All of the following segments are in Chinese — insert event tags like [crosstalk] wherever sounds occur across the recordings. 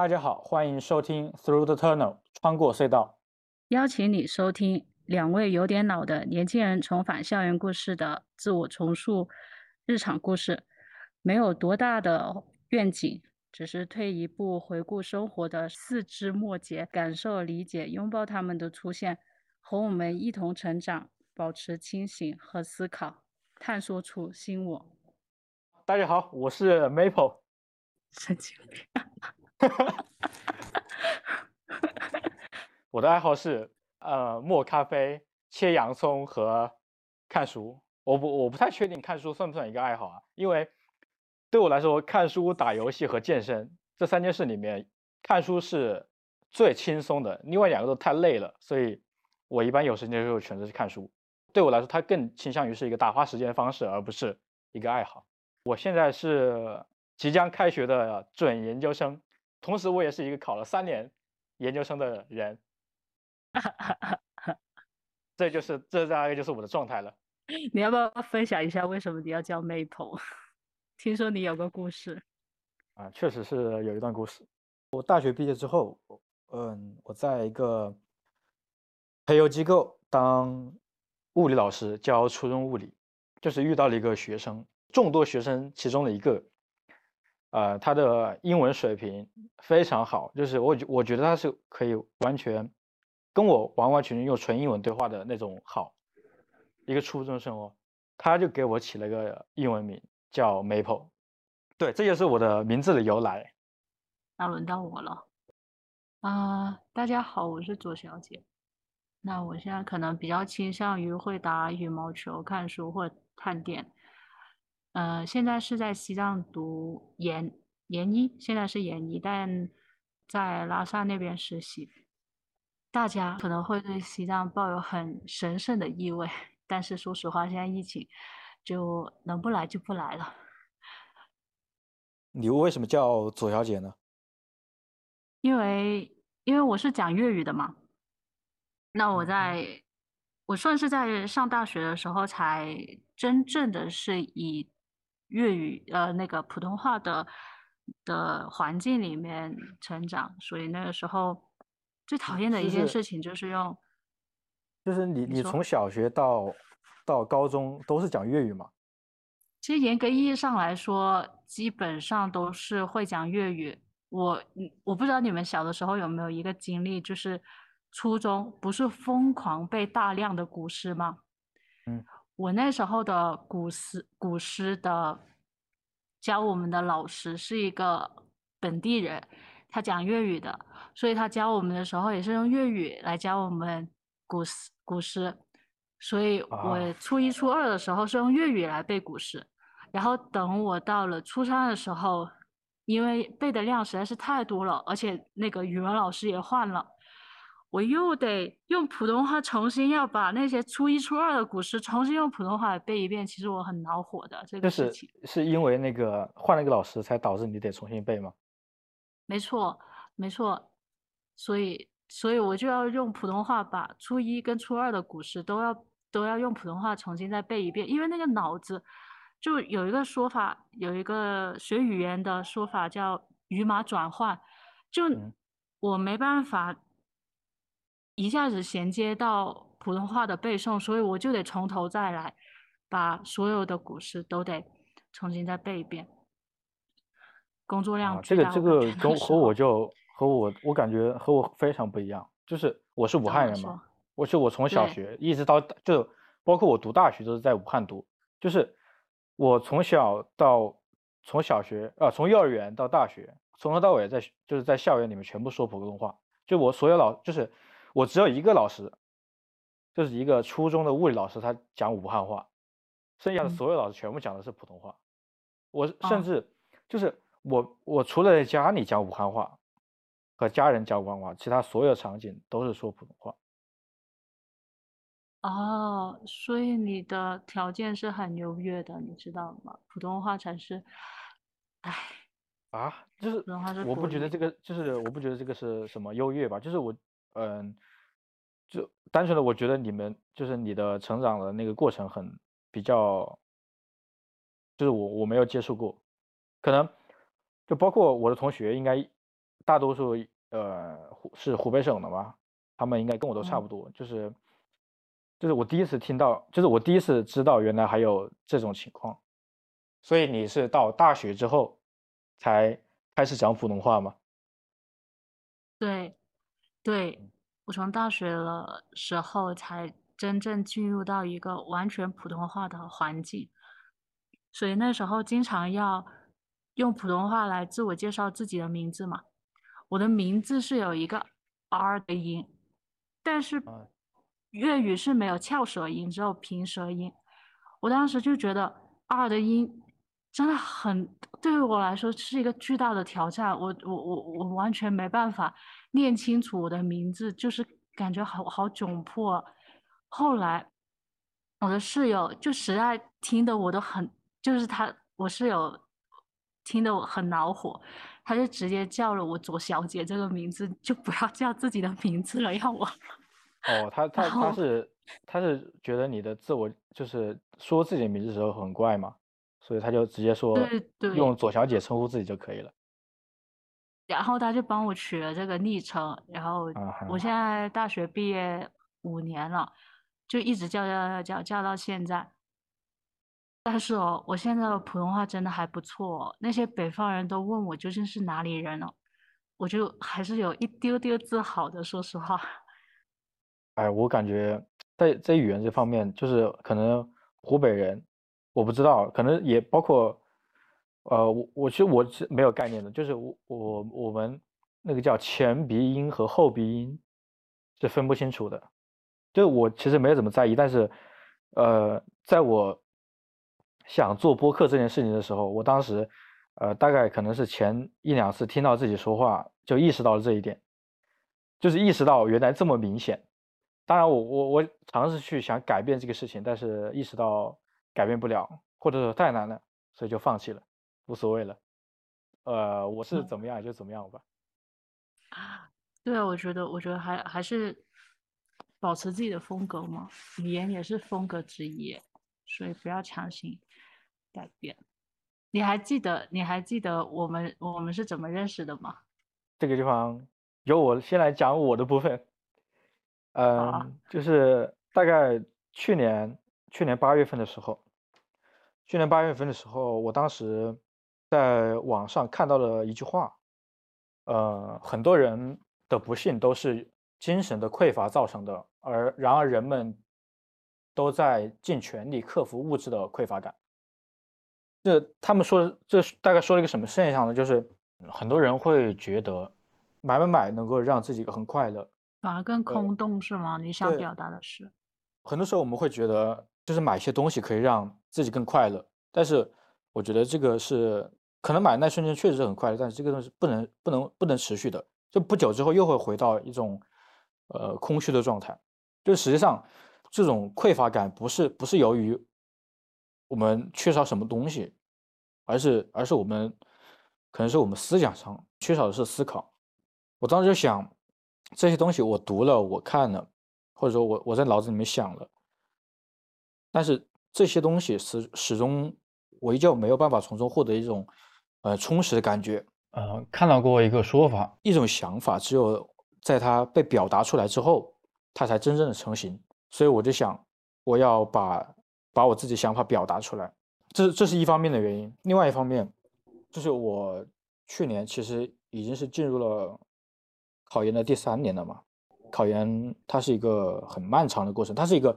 大家好，欢迎收听 Through the Tunnel 穿过隧道，邀请你收听两位有点老的年轻人重返校园故事的自我重塑日常故事，没有多大的愿景，只是退一步回顾生活的四肢末节，感受、理解、拥抱他们的出现，和我们一同成长，保持清醒和思考，探索出新我。大家好，我是 Maple，神经病。哈哈哈我的爱好是呃磨咖啡、切洋葱和看书。我不我不太确定看书算不算一个爱好啊？因为对我来说，看书、打游戏和健身这三件事里面，看书是最轻松的，另外两个都太累了，所以我一般有时间的时候选择去看书。对我来说，它更倾向于是一个打发时间的方式，而不是一个爱好。我现在是即将开学的准研究生。同时，我也是一个考了三年研究生的人，[laughs] 这就是这大概就是我的状态了。你要不要分享一下为什么你要叫 Maple？[laughs] 听说你有个故事啊，确实是有一段故事。我大学毕业之后，嗯，我在一个培优机构当物理老师，教初中物理，就是遇到了一个学生，众多学生其中的一个。呃，他的英文水平非常好，就是我觉我觉得他是可以完全跟我完完全全用纯英文对话的那种好，一个初中生哦，他就给我起了个英文名叫 Maple，对，这就是我的名字的由来。那轮到我了，啊，大家好，我是左小姐，那我现在可能比较倾向于会打羽毛球、看书或探店。呃，现在是在西藏读研研一，现在是研一，但在拉萨那边实习。大家可能会对西藏抱有很神圣的意味，但是说实话，现在疫情就能不来就不来了。你为什么叫左小姐呢？因为因为我是讲粤语的嘛。那我在我算是在上大学的时候才真正的是以。粤语呃，那个普通话的的环境里面成长，所以那个时候最讨厌的一件事情就是用，就是你你从小学到到高中都是讲粤语嘛？其实严格意义上来说，基本上都是会讲粤语。我我不知道你们小的时候有没有一个经历，就是初中不是疯狂背大量的古诗吗？嗯。我那时候的古诗古诗的教我们的老师是一个本地人，他讲粤语的，所以他教我们的时候也是用粤语来教我们古诗古诗，所以我初一初二的时候是用粤语来背古诗，然后等我到了初三的时候，因为背的量实在是太多了，而且那个语文老师也换了。我又得用普通话重新要把那些初一初二的古诗重新用普通话背一遍，其实我很恼火的这个事情。是因为那个换了一个老师才导致你得重新背吗？没错，没错。所以，所以我就要用普通话把初一跟初二的古诗都要都要用普通话重新再背一遍，因为那个脑子就有一个说法，有一个学语言的说法叫语码转换，就我没办法。一下子衔接到普通话的背诵，所以我就得从头再来，把所有的古诗都得重新再背一遍。工作量这个这个跟和我就和我我感觉和我非常不一样，就是我是武汉人嘛，我是我从小学一直到就包括我读大学都是在武汉读，就是我从小到从小学啊从幼儿园到大学从头到尾在就是在校园里面全部说普通话，就我所有老就是。我只有一个老师，就是一个初中的物理老师，他讲武汉话，剩下的所有老师全部讲的是普通话。我甚至就是我，我除了在家里讲武汉话，和家人讲武汉话，其他所有场景都是说普通话。哦，所以你的条件是很优越的，你知道吗？普通话才是，唉，啊，就是我不觉得这个，就是我不觉得这个是什么优越吧，就是我。嗯，就单纯的，我觉得你们就是你的成长的那个过程很比较，就是我我没有接触过，可能就包括我的同学，应该大多数呃是湖北省的吧，他们应该跟我都差不多，就是就是我第一次听到，就是我第一次知道原来还有这种情况。所以你是到大学之后才开始讲普通话吗？对，对，我从大学的时候才真正进入到一个完全普通话的环境，所以那时候经常要用普通话来自我介绍自己的名字嘛。我的名字是有一个 R 的音，但是粤语是没有翘舌音，只有平舌音。我当时就觉得 R 的音。真的很对于我来说是一个巨大的挑战，我我我我完全没办法念清楚我的名字，就是感觉好好窘迫。后来我的室友就实在听得我都很，就是他我室友听得我很恼火，他就直接叫了我左小姐这个名字，就不要叫自己的名字了，要我。哦，他他他是他是觉得你的自我就是说自己的名字的时候很怪嘛？所以他就直接说用左小姐称呼自己就可以了，然后他就帮我取了这个昵称，然后我现在大学毕业五年了，就一直叫叫叫叫叫到现在。但是哦，我现在的普通话真的还不错，那些北方人都问我究竟是哪里人哦，我就还是有一丢丢自豪的，说实话。[laughs] 哎，我感觉在在语言这方面，就是可能湖北人。我不知道，可能也包括，呃，我我其实我是没有概念的，就是我我我们那个叫前鼻音和后鼻音是分不清楚的，就我其实没有怎么在意，但是，呃，在我想做播客这件事情的时候，我当时，呃，大概可能是前一两次听到自己说话，就意识到了这一点，就是意识到原来这么明显。当然，我我我尝试去想改变这个事情，但是意识到。改变不了，或者说太难了，所以就放弃了，无所谓了。呃，我是怎么样就怎么样吧。啊，[gasps] 对啊，我觉得，我觉得还还是保持自己的风格嘛，语言也是风格之一，所以不要强行改变。你还记得，你还记得我们我们是怎么认识的吗？这个地方由我先来讲我的部分。嗯，就是大概去年去年八月份的时候。去年八月份的时候，我当时在网上看到了一句话，呃，很多人的不幸都是精神的匮乏造成的，而然而人们都在尽全力克服物质的匮乏感。这他们说，这大概说了一个什么现象呢？就是很多人会觉得买买买能够让自己很快乐，反而更空洞，是吗？你想表达的是？很多时候我们会觉得。就是买一些东西可以让自己更快乐，但是我觉得这个是可能买那瞬间确实是很快乐，但是这个东西不能不能不能持续的，就不久之后又会回到一种呃空虚的状态。就实际上这种匮乏感不是不是由于我们缺少什么东西，而是而是我们可能是我们思想上缺少的是思考。我当时就想这些东西我读了我看了，或者说我我在脑子里面想了。但是这些东西始始终，我依旧没有办法从中获得一种，呃，充实的感觉。呃，看到过一个说法，一种想法只有在它被表达出来之后，它才真正的成型。所以我就想，我要把把我自己想法表达出来。这这是一方面的原因。另外一方面，就是我去年其实已经是进入了考研的第三年了嘛。考研它是一个很漫长的过程，它是一个。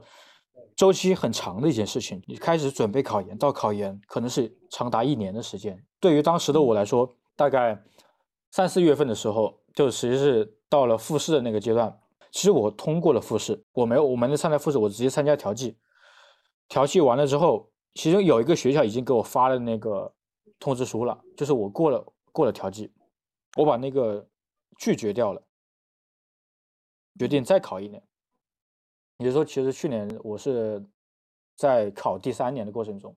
周期很长的一件事情，你开始准备考研到考研，可能是长达一年的时间。对于当时的我来说，大概三四月份的时候，就其实是到了复试的那个阶段。其实我通过了复试，我没有，我没能参加复试，我直接参加调剂。调剂完了之后，其中有一个学校已经给我发了那个通知书了，就是我过了过了调剂，我把那个拒绝掉了，决定再考一年。也就是说，其实去年我是在考第三年的过程中，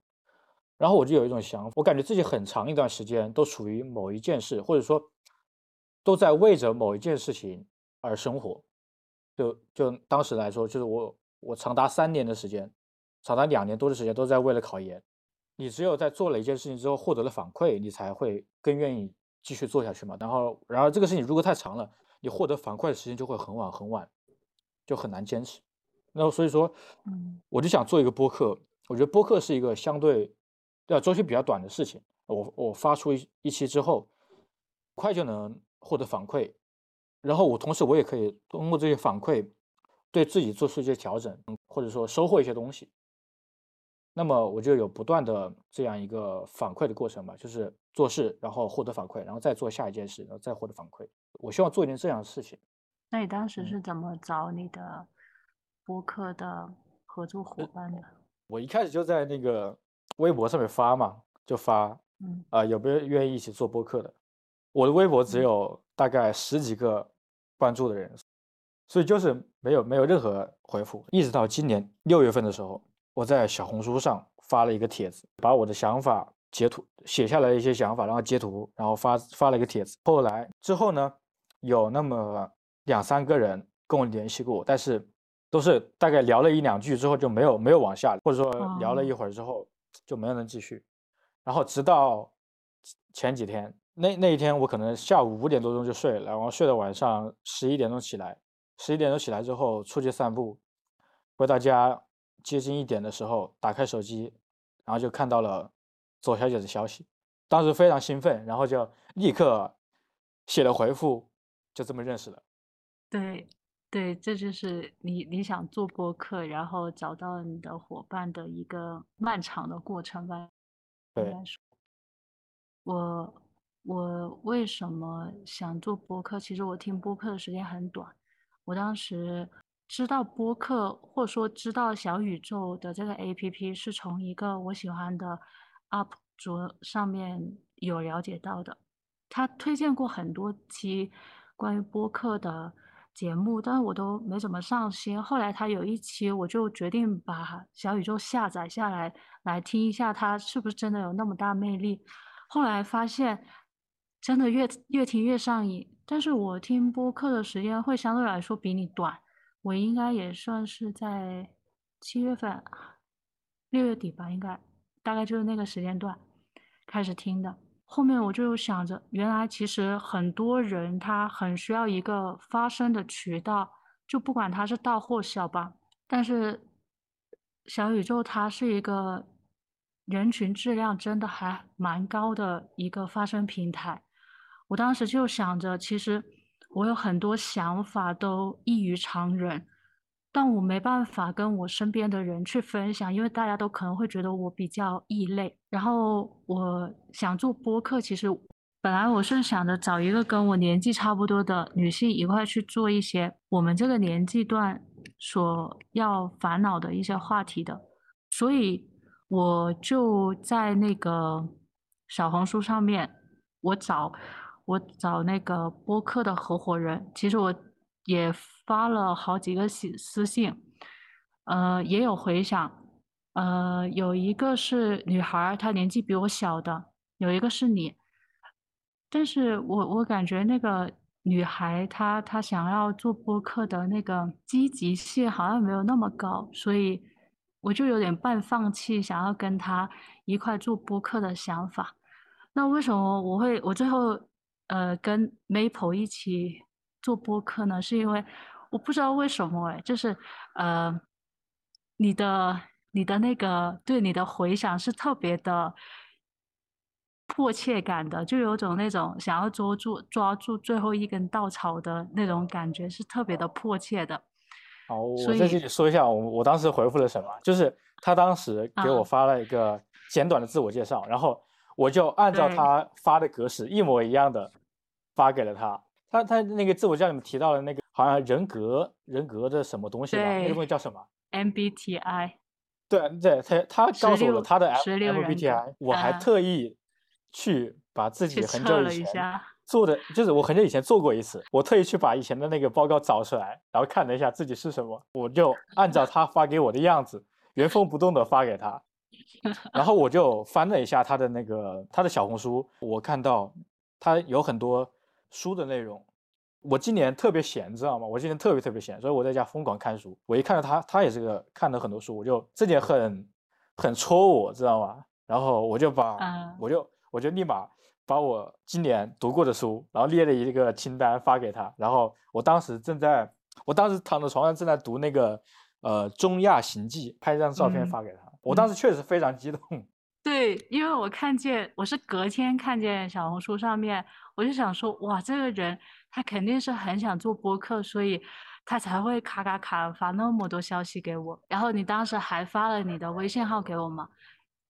然后我就有一种想法，我感觉自己很长一段时间都处于某一件事，或者说都在为着某一件事情而生活。就就当时来说，就是我我长达三年的时间，长达两年多的时间都在为了考研。你只有在做了一件事情之后获得了反馈，你才会更愿意继续做下去嘛。然后，然后这个事情如果太长了，你获得反馈的时间就会很晚很晚，就很难坚持。那所以说，嗯，我就想做一个播客。我觉得播客是一个相对要周期比较短的事情。我我发出一一期之后，快就能获得反馈，然后我同时我也可以通过这些反馈，对自己做出一些调整，或者说收获一些东西。那么我就有不断的这样一个反馈的过程吧，就是做事，然后获得反馈，然后再做下一件事，然后再获得反馈。我希望做一件这样的事情。那你当时是怎么找你的播客的合作伙伴的？我一开始就在那个微博上面发嘛，就发，嗯啊，有没有愿意一起做播客的？我的微博只有大概十几个关注的人，所以就是没有没有任何回复，一直到今年六月份的时候。我在小红书上发了一个帖子，把我的想法截图写下来一些想法，然后截图，然后发发了一个帖子。后来之后呢，有那么两三个人跟我联系过，但是都是大概聊了一两句之后就没有没有往下，或者说聊了一会儿之后就没有能继续。然后直到前几天，那那一天我可能下午五点多钟就睡了，然后睡到晚上十一点钟起来，十一点钟起来之后出去散步，回到家。接近一点的时候，打开手机，然后就看到了左小姐的消息，当时非常兴奋，然后就立刻写了回复，就这么认识了。对，对，这就是你你想做播客，然后找到你的伙伴的一个漫长的过程吧。对，我我为什么想做播客？其实我听播客的时间很短，我当时。知道播客，或者说知道小宇宙的这个 A P P，是从一个我喜欢的 UP 主上面有了解到的。他推荐过很多期关于播客的节目，但是我都没怎么上心。后来他有一期，我就决定把小宇宙下载下来，来听一下，他是不是真的有那么大魅力。后来发现，真的越越听越上瘾。但是我听播客的时间会相对来说比你短。我应该也算是在七月份、六月底吧，应该大概就是那个时间段开始听的。后面我就想着，原来其实很多人他很需要一个发声的渠道，就不管他是大或小吧。但是小宇宙它是一个人群质量真的还蛮高的一个发声平台。我当时就想着，其实。我有很多想法都异于常人，但我没办法跟我身边的人去分享，因为大家都可能会觉得我比较异类。然后我想做播客，其实本来我是想着找一个跟我年纪差不多的女性一块去做一些我们这个年纪段所要烦恼的一些话题的，所以我就在那个小红书上面，我找。我找那个播客的合伙人，其实我也发了好几个私私信，呃，也有回响，呃，有一个是女孩，她年纪比我小的，有一个是你，但是我我感觉那个女孩她她想要做播客的那个积极性好像没有那么高，所以我就有点半放弃想要跟她一块做播客的想法。那为什么我会我最后？呃，跟 Maple 一起做播客呢，是因为我不知道为什么哎，就是呃，你的你的那个对你的回想是特别的迫切感的，就有种那种想要捉住抓住最后一根稻草的那种感觉，是特别的迫切的。好，我在这里说一下，我我当时回复了什么，就是他当时给我发了一个简短的自我介绍，然后。我就按照他发的格式一模一样的发给了他。他他那个自我介绍里面提到了那个好像人格人格的什么东西吧？那个东西叫什么？MBTI。对对，他他告诉我了他的 MBTI，我还特意去把自己很久以前做的，就是我很久以前做过一次，我特意去把以前的那个报告找出来，然后看了一下自己是什么，我就按照他发给我的样子原封不动的发给他。[laughs] 然后我就翻了一下他的那个他的小红书，我看到他有很多书的内容。我今年特别闲，知道吗？我今年特别特别闲，所以我在家疯狂看书。我一看到他，他也是个看了很多书，我就这点很很戳我，知道吗？然后我就把我就我就立马把我今年读过的书，然后列了一个清单发给他。然后我当时正在，我当时躺在床上正在读那个呃《中亚行记》，拍一张照片发给他。我当时确实非常激动。对，因为我看见，我是隔天看见小红书上面，我就想说，哇，这个人他肯定是很想做播客，所以他才会卡卡卡发那么多消息给我。然后你当时还发了你的微信号给我吗？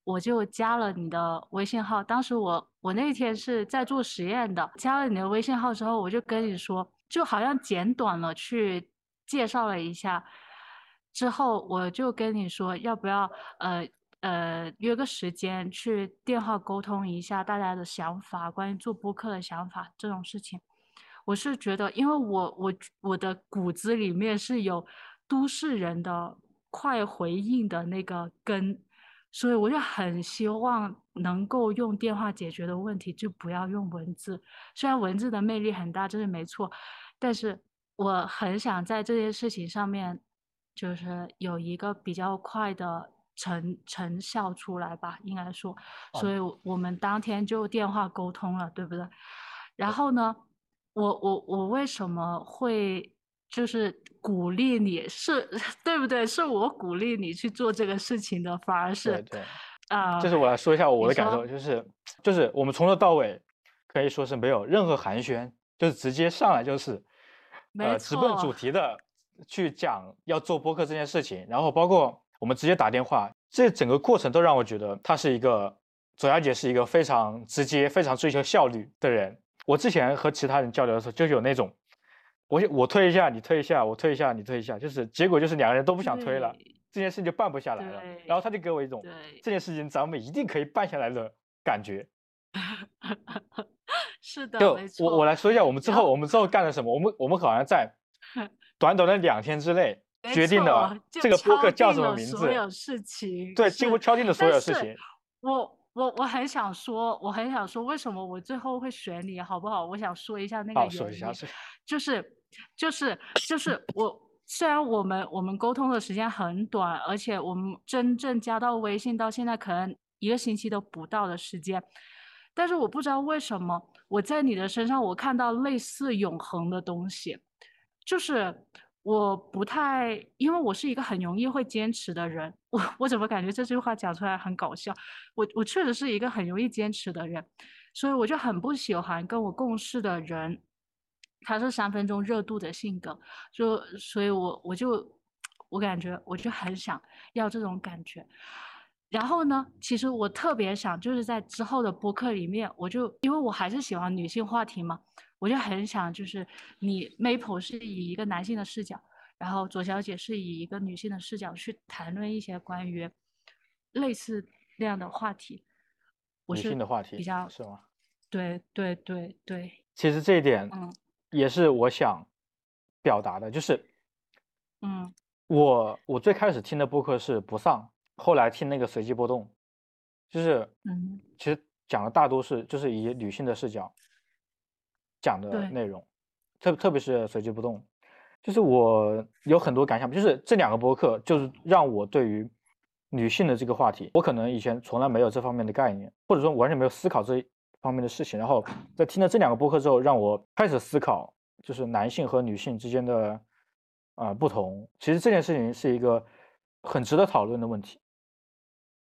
我就加了你的微信号，当时我我那天是在做实验的，加了你的微信号之后，我就跟你说，就好像简短了去介绍了一下，之后我就跟你说，要不要呃呃约个时间去电话沟通一下大家的想法，关于做播客的想法这种事情，我是觉得，因为我我我的骨子里面是有都市人的快回应的那个根。所以我就很希望能够用电话解决的问题，就不要用文字。虽然文字的魅力很大，这是没错，但是我很想在这件事情上面，就是有一个比较快的成成效出来吧，应该说。所以我们当天就电话沟通了，对不对？然后呢，我我我为什么会？就是鼓励你，是 [laughs] 对不对？是我鼓励你去做这个事情的，反而是啊。就是我来说一下我的感受，就是就是我们从头到尾可以说是没有任何寒暄，就是直接上来就是呃直奔主题的去讲要做播客这件事情，然后包括我们直接打电话，这整个过程都让我觉得他是一个左小姐是一个非常直接、非常追求效率的人。我之前和其他人交流的时候，就有那种。我我推一下，你推一下，我推一下，你推一下，就是结果就是两个人都不想推了，这件事情就办不下来了。然后他就给我一种这件事情咱们一定可以办下来的感觉。[laughs] 是的，就我我来说一下，我们之后我们之后干了什么？我们我们好像在 [laughs] 短短的两天之内决定了这个播客叫什么名字。所有事情对，几乎敲定了所有事情。我我我很想说，我很想说，为什么我最后会选你，好不好？我想说一下那个原因，就是。就是就是我，虽然我们我们沟通的时间很短，而且我们真正加到微信到现在可能一个星期都不到的时间，但是我不知道为什么我在你的身上我看到类似永恒的东西，就是我不太，因为我是一个很容易会坚持的人，[laughs] 我我怎么感觉这句话讲出来很搞笑？我我确实是一个很容易坚持的人，所以我就很不喜欢跟我共事的人。他是三分钟热度的性格，就所以，我我就我感觉我就很想要这种感觉。然后呢，其实我特别想就是在之后的播客里面，我就因为我还是喜欢女性话题嘛，我就很想就是你 Maple 是以一个男性的视角，然后左小姐是以一个女性的视角去谈论一些关于类似那样的话题。女性的话题比较是吗？对对对对。其实这一点，嗯。也是我想表达的，就是，嗯，我我最开始听的播客是不丧，后来听那个随机波动，就是，嗯，其实讲的大多是就是以女性的视角讲的内容，特特别是随机波动，就是我有很多感想，就是这两个播客就是让我对于女性的这个话题，我可能以前从来没有这方面的概念，或者说完全没有思考这。方面的事情，然后在听了这两个播客之后，让我开始思考，就是男性和女性之间的啊不同。其实这件事情是一个很值得讨论的问题。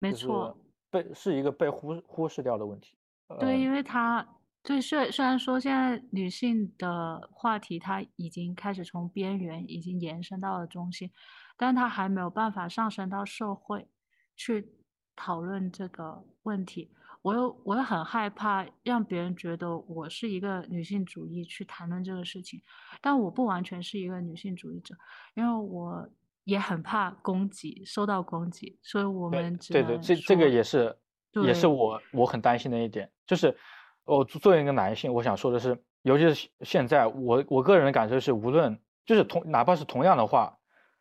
没错，被是一个被忽忽视掉的问题。对，因为它对虽虽然说现在女性的话题，它已经开始从边缘已经延伸到了中心，但它还没有办法上升到社会去讨论这个问题。我又我又很害怕让别人觉得我是一个女性主义去谈论这个事情，但我不完全是一个女性主义者，因为我也很怕攻击，受到攻击，所以我们对对，这这个也是也是我我很担心的一点，就是我作为一个男性，我想说的是，尤其是现在，我我个人的感受是，无论就是同哪怕是同样的话，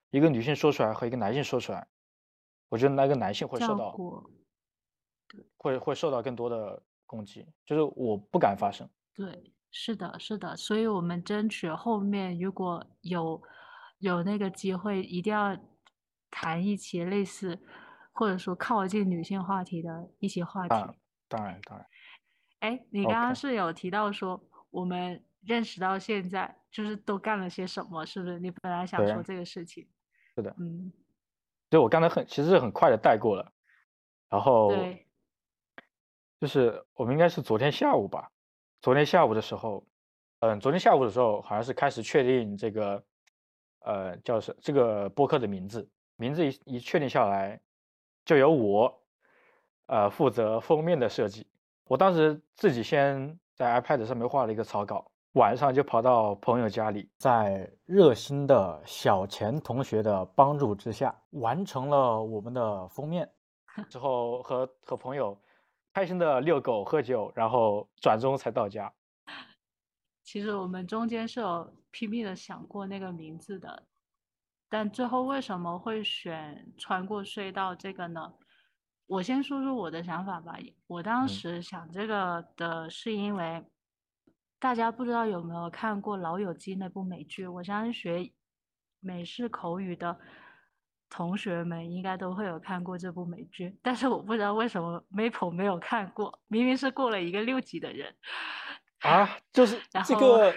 一个女性说出来和一个男性说出来，我觉得那个男性会受到。会会受到更多的攻击，就是我不敢发声。对，是的，是的，所以我们争取后面如果有有那个机会，一定要谈一些类似或者说靠近女性话题的一些话题。当然，当然。哎，你刚刚是有提到说我们认识到现在就是都干了些什么，是不是？你本来想说这个事情。是的，嗯。对我刚才很其实很快的带过了，然后。对。就是我们应该是昨天下午吧，昨天下午的时候，嗯，昨天下午的时候好像是开始确定这个，呃，叫是这个播客的名字，名字一一确定下来，就由我，呃，负责封面的设计。我当时自己先在 iPad 上面画了一个草稿，晚上就跑到朋友家里，在热心的小钱同学的帮助之下，完成了我们的封面。[laughs] 之后和和朋友。开心的遛狗喝酒，然后转钟才到家。其实我们中间是有拼命的想过那个名字的，但最后为什么会选穿过隧道这个呢？我先说说我的想法吧。我当时想这个的是因为大家不知道有没有看过《老友记》那部美剧，我相信学美式口语的。同学们应该都会有看过这部美剧，但是我不知道为什么 Maple 没有看过，明明是过了一个六级的人啊，就是 [laughs] 这个，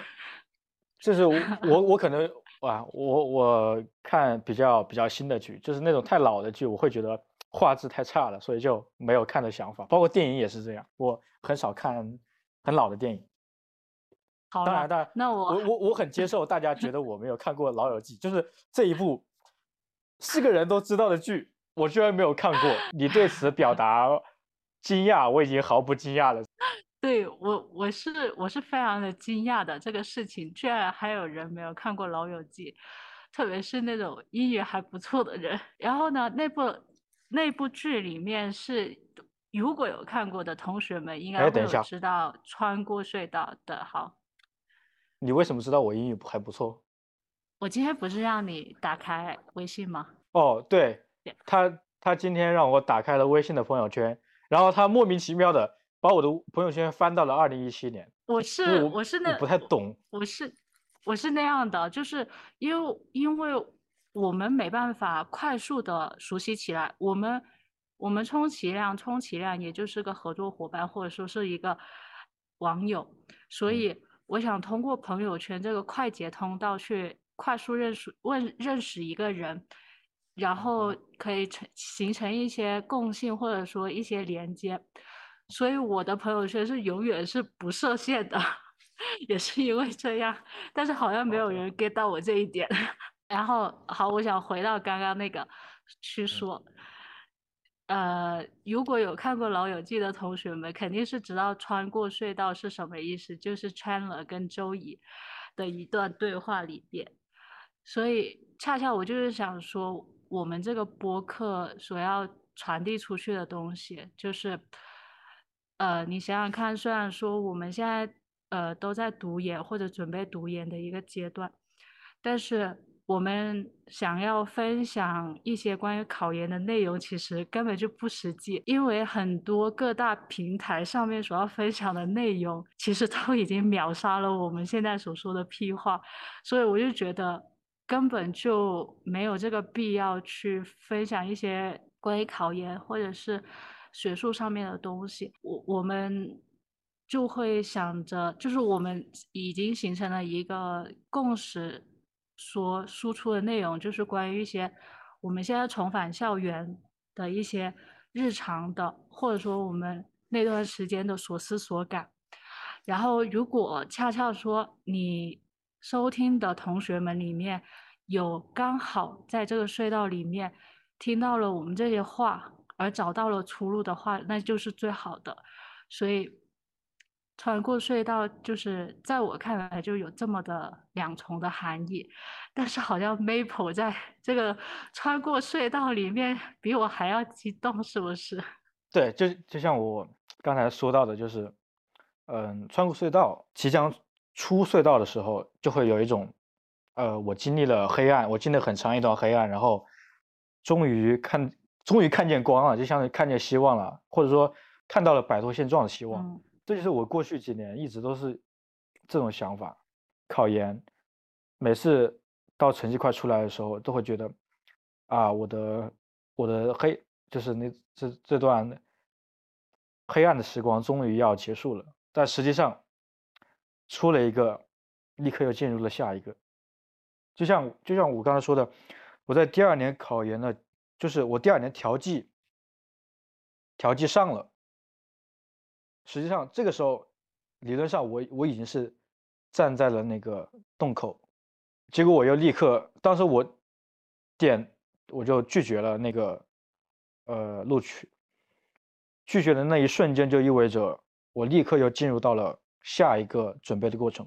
就是我 [laughs] 我可能啊，我我看比较比较新的剧，就是那种太老的剧，我会觉得画质太差了，所以就没有看的想法。包括电影也是这样，我很少看很老的电影。好，当然，当然，那我我我我很接受大家觉得我没有看过《老友记》，就是这一部。是个人都知道的剧，我居然没有看过。你对此表达惊讶，我已经毫不惊讶了。对我，我是我是非常的惊讶的，这个事情居然还有人没有看过《老友记》，特别是那种英语还不错的人。然后呢，那部那部剧里面是如果有看过的同学们，应该会有知道穿过隧道的。好，你为什么知道我英语还不错？我今天不是让你打开微信吗？哦，对，他他今天让我打开了微信的朋友圈，然后他莫名其妙的把我的朋友圈翻到了二零一七年。我是我是那不太懂，我是我是那样的，就是因为因为我们没办法快速的熟悉起来，我们我们充其量充其量也就是个合作伙伴或者说是一个网友，所以我想通过朋友圈这个快捷通道去。快速认识问认识一个人，然后可以成形成一些共性或者说一些连接，所以我的朋友圈是永远是不设限的，[laughs] 也是因为这样。但是好像没有人 get 到我这一点。[laughs] 然后好，我想回到刚刚那个去说，呃，如果有看过《老友记》的同学们，肯定是知道穿过隧道是什么意思，就是 Chandler 跟周乙的一段对话里边。所以，恰恰我就是想说，我们这个播客所要传递出去的东西，就是，呃，你想想看，虽然说我们现在呃都在读研或者准备读研的一个阶段，但是我们想要分享一些关于考研的内容，其实根本就不实际，因为很多各大平台上面所要分享的内容，其实都已经秒杀了我们现在所说的屁话，所以我就觉得。根本就没有这个必要去分享一些关于考研或者是学术上面的东西。我我们就会想着，就是我们已经形成了一个共识，说输出的内容就是关于一些我们现在重返校园的一些日常的，或者说我们那段时间的所思所感。然后，如果恰恰说你。收听的同学们里面有刚好在这个隧道里面听到了我们这些话而找到了出路的话，那就是最好的。所以穿过隧道就是在我看来就有这么的两重的含义。但是好像 Maple 在这个穿过隧道里面比我还要激动，是不是？[laughs] 对，就就像我刚才说到的，就是嗯，穿过隧道即将。出隧道的时候，就会有一种，呃，我经历了黑暗，我经历很长一段黑暗，然后终于看，终于看见光了，就像看见希望了，或者说看到了摆脱现状的希望。这就是我过去几年一直都是这种想法。考研，每次到成绩快出来的时候，都会觉得，啊，我的我的黑，就是那这这段黑暗的时光终于要结束了。但实际上出了一个，立刻又进入了下一个。就像就像我刚才说的，我在第二年考研了，就是我第二年调剂，调剂上了。实际上这个时候，理论上我我已经是站在了那个洞口，结果我又立刻，当时我点我就拒绝了那个呃录取，拒绝的那一瞬间就意味着我立刻又进入到了下一个准备的过程，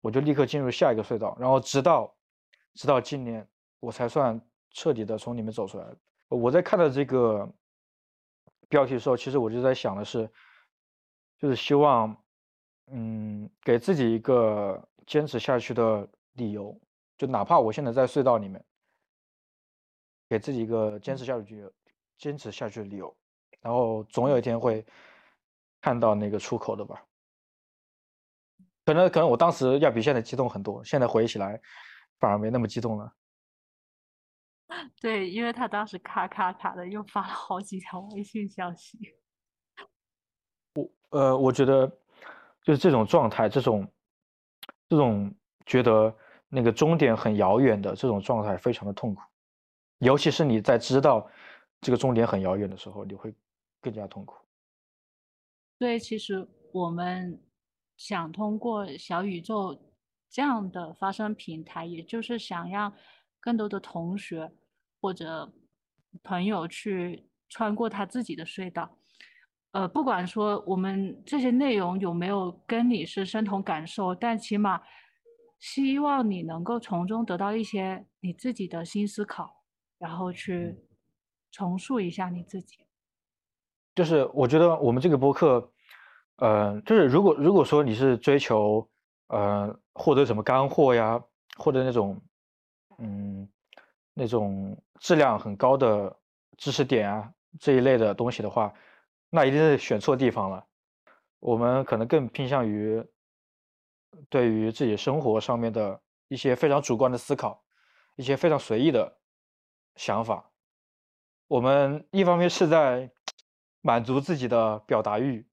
我就立刻进入下一个隧道，然后直到。直到今年，我才算彻底的从里面走出来。我在看到这个标题的时候，其实我就在想的是，就是希望，嗯，给自己一个坚持下去的理由。就哪怕我现在在隧道里面，给自己一个坚持下去、坚持下去的理由。然后总有一天会看到那个出口的吧。可能可能我当时要比现在激动很多。现在回忆起来。反而没那么激动了。对，因为他当时咔咔咔的又发了好几条微信消息。[laughs] 我呃，我觉得就是这种状态，这种这种觉得那个终点很遥远的这种状态，非常的痛苦。尤其是你在知道这个终点很遥远的时候，你会更加痛苦。对，其实我们想通过小宇宙。这样的发声平台，也就是想让更多的同学或者朋友去穿过他自己的隧道。呃，不管说我们这些内容有没有跟你是深同感受，但起码希望你能够从中得到一些你自己的新思考，然后去重塑一下你自己。就是我觉得我们这个播客，呃，就是如果如果说你是追求。呃，获得什么干货呀，或者那种，嗯，那种质量很高的知识点啊这一类的东西的话，那一定是选错地方了。我们可能更偏向于对于自己生活上面的一些非常主观的思考，一些非常随意的想法。我们一方面是在 [tsk] 满足自己的表达欲，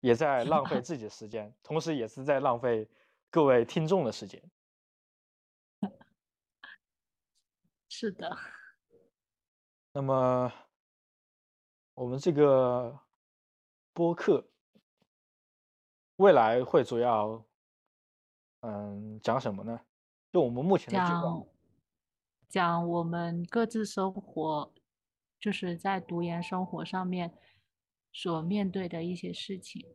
也在浪费自己的时间，同时也是在浪费。各位听众的时间，是的。[laughs] 那么，我们这个播客未来会主要嗯讲什么呢？就我们目前的讲讲我们各自生活，就是在读研生活上面所面对的一些事情，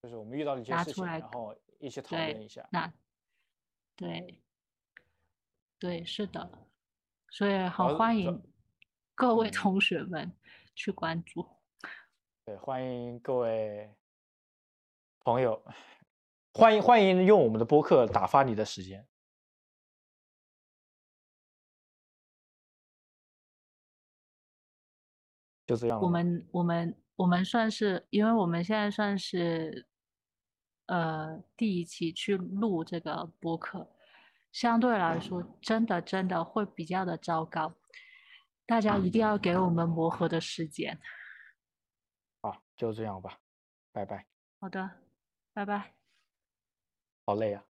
就是我们遇到的一些事情，然后。一起讨论一下。那，对，对，是的，所以好欢迎各位同学们去关注。对，欢迎各位朋友，欢迎欢迎用我们的播客打发你的时间。就这样。我们我们我们算是，因为我们现在算是。呃，第一期去录这个播客，相对来说，真的真的会比较的糟糕。大家一定要给我们磨合的时间。好，就这样吧，拜拜。好的，拜拜。好累啊。